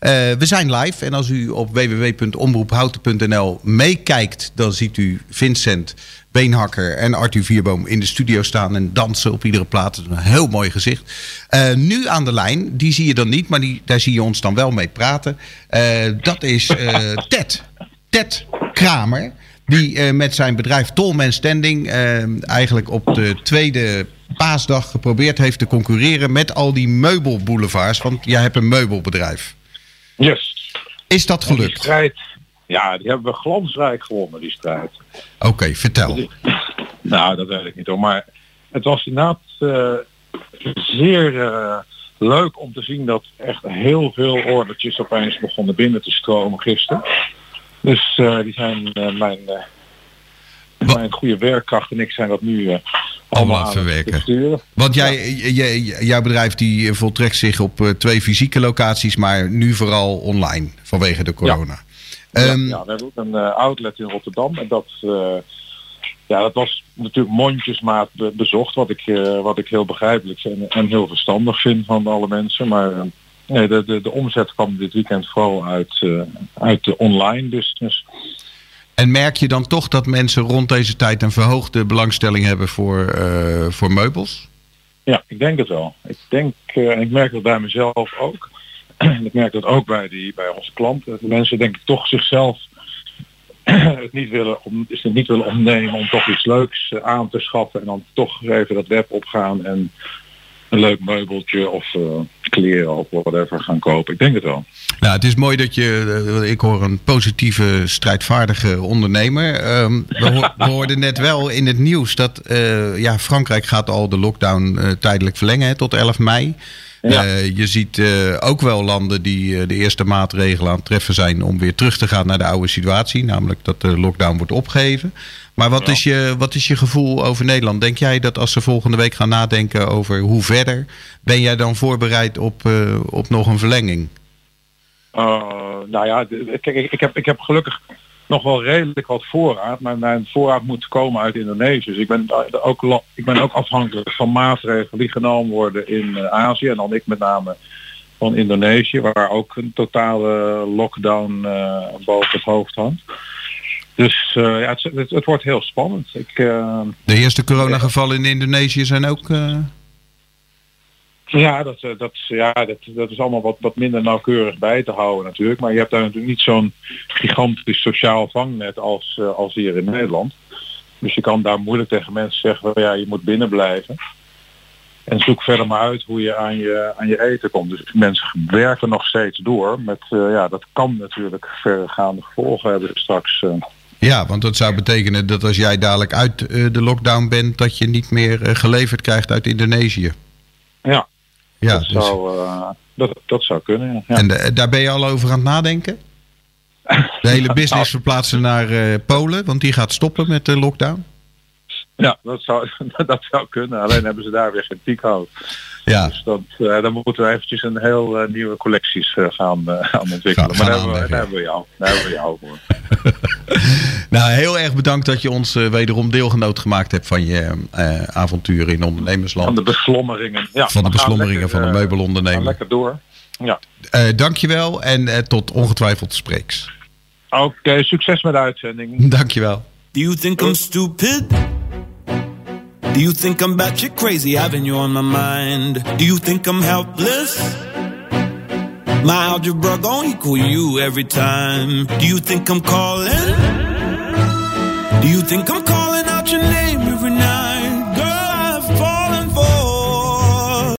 we zijn live en als u op www.omroephouten.nl meekijkt, dan ziet u Vincent Beenhakker en Arthur Vierboom in de studio staan en dansen op iedere plaat. Een heel mooi gezicht. Uh, nu aan de lijn, die zie je dan niet, maar die, daar zie je ons dan wel mee praten. Uh, dat is Ted. Ted Kramer. Die met zijn bedrijf Tolman Standing eigenlijk op de tweede paasdag geprobeerd heeft te concurreren met al die meubelboulevards. Want jij hebt een meubelbedrijf. Yes. Is dat gelukt? strijd, ja, die hebben we glansrijk gewonnen, die strijd. Oké, vertel. Nou, dat weet ik niet hoor. Maar het was inderdaad uh, zeer uh, leuk om te zien dat echt heel veel ordertjes opeens begonnen binnen te stromen gisteren. Dus uh, die zijn mijn, mijn goede werkkracht en ik zijn dat nu allemaal verwerken. Want jij, jij, jouw bedrijf die voltrekt zich op twee fysieke locaties, maar nu vooral online vanwege de corona. Ja. Um, ja, we hebben ook een uh, outlet in Rotterdam. En dat, uh, ja, dat was natuurlijk mondjesmaat be bezocht. Wat ik, uh, wat ik heel begrijpelijk en, en heel verstandig vind van alle mensen. Maar nee, de, de, de omzet kwam dit weekend vooral uit, uit de online business. En merk je dan toch dat mensen rond deze tijd een verhoogde belangstelling hebben voor, voor meubels? Ja, ik denk het wel. Ik denk, en ik merk dat bij mezelf ook en ik merk dat ook bij, die, bij onze klanten. De mensen denk ik toch zichzelf het niet willen, om, is het niet willen opnemen om toch iets leuks eh, aan te schaffen en dan toch even dat web opgaan en een leuk meubeltje of uh, kleren of whatever gaan kopen. Ik denk het wel. Nou, het is mooi dat je, uh, ik hoor een positieve, strijdvaardige ondernemer. Um, we, we, hoorden net wel in het nieuws dat uh, ja, Frankrijk gaat al de lockdown tijdelijk verlengen tot 11 mei. Ja. Uh, je ziet uh, ook wel landen die uh, de eerste maatregelen aan het treffen zijn om weer terug te gaan naar de oude situatie, namelijk dat de lockdown wordt opgeheven. Maar wat, ja. is je, wat is je gevoel over Nederland? Denk jij dat als ze volgende week gaan nadenken over hoe verder, ben jij dan voorbereid op, op nog een verlenging? Nou ja, kijk, ik, ik, heb, ik heb gelukkig nog wel redelijk wat voorraad. Maar mijn voorraad moet komen uit Indonesië. Dus ik ben ook, ik ben ook afhankelijk van maatregelen die genomen worden in uh, Azië. En dan ik met name van Indonesië, waar ook een totale lockdown uh, boven het hoofd hangt. Dus uh, ja, het, het, het, wordt heel spannend. Ik, De eerste coronagevallen in Indonesië zijn ook... Ja, dat, eh, dat, ja dat, dat is allemaal wat, wat minder nauwkeurig bij te houden natuurlijk. Maar je hebt daar natuurlijk niet zo'n gigantisch sociaal vangnet als, uh, als hier in Nederland. Dus je kan daar moeilijk tegen mensen zeggen, ja, je moet binnen blijven. En zoek verder maar uit hoe je aan je, aan je eten komt. Dus mensen werken nog steeds door. Met, uh, ja, dat kan natuurlijk verregaande gevolgen hebben straks. Uh. Ja, want dat zou betekenen dat als jij dadelijk uit de lockdown bent, dat je niet meer geleverd krijgt uit Indonesië. Ja, ja, dat, dus... zou, uh, dat, dat zou kunnen. Ja. En de, daar ben je al over aan het nadenken? De hele business verplaatsen naar uh, Polen, want die gaat stoppen met de lockdown? Ja, dat zou, dat zou kunnen. Alleen hebben ze daar weer geen piekhout. Ja. Dus dat, uh, dan moeten we eventjes een heel uh, nieuwe collecties uh, gaan, gaan ontwikkelen. Gaan, maar daar, hebben we, daar, hebben we jou, daar hebben we jou voor. nou, heel erg bedankt dat je ons wederom deelgenoot gemaakt hebt van je avonturen in ondernemersland. Van de beslommeringen. Ja, van de beslommeringen lekker, van de meubelondernemer. Lekker door. Ja. dankjewel en tot ongetwijfeld spreeks. Oké, okay, succes met de uitzending. Dankjewel. Do you think I'm stupid? Do you think I'm batshit crazy having you on my mind? Do you think I'm helpless? My algebra gon' equal you every time. Do you think I'm calling? Do you think I'm calling?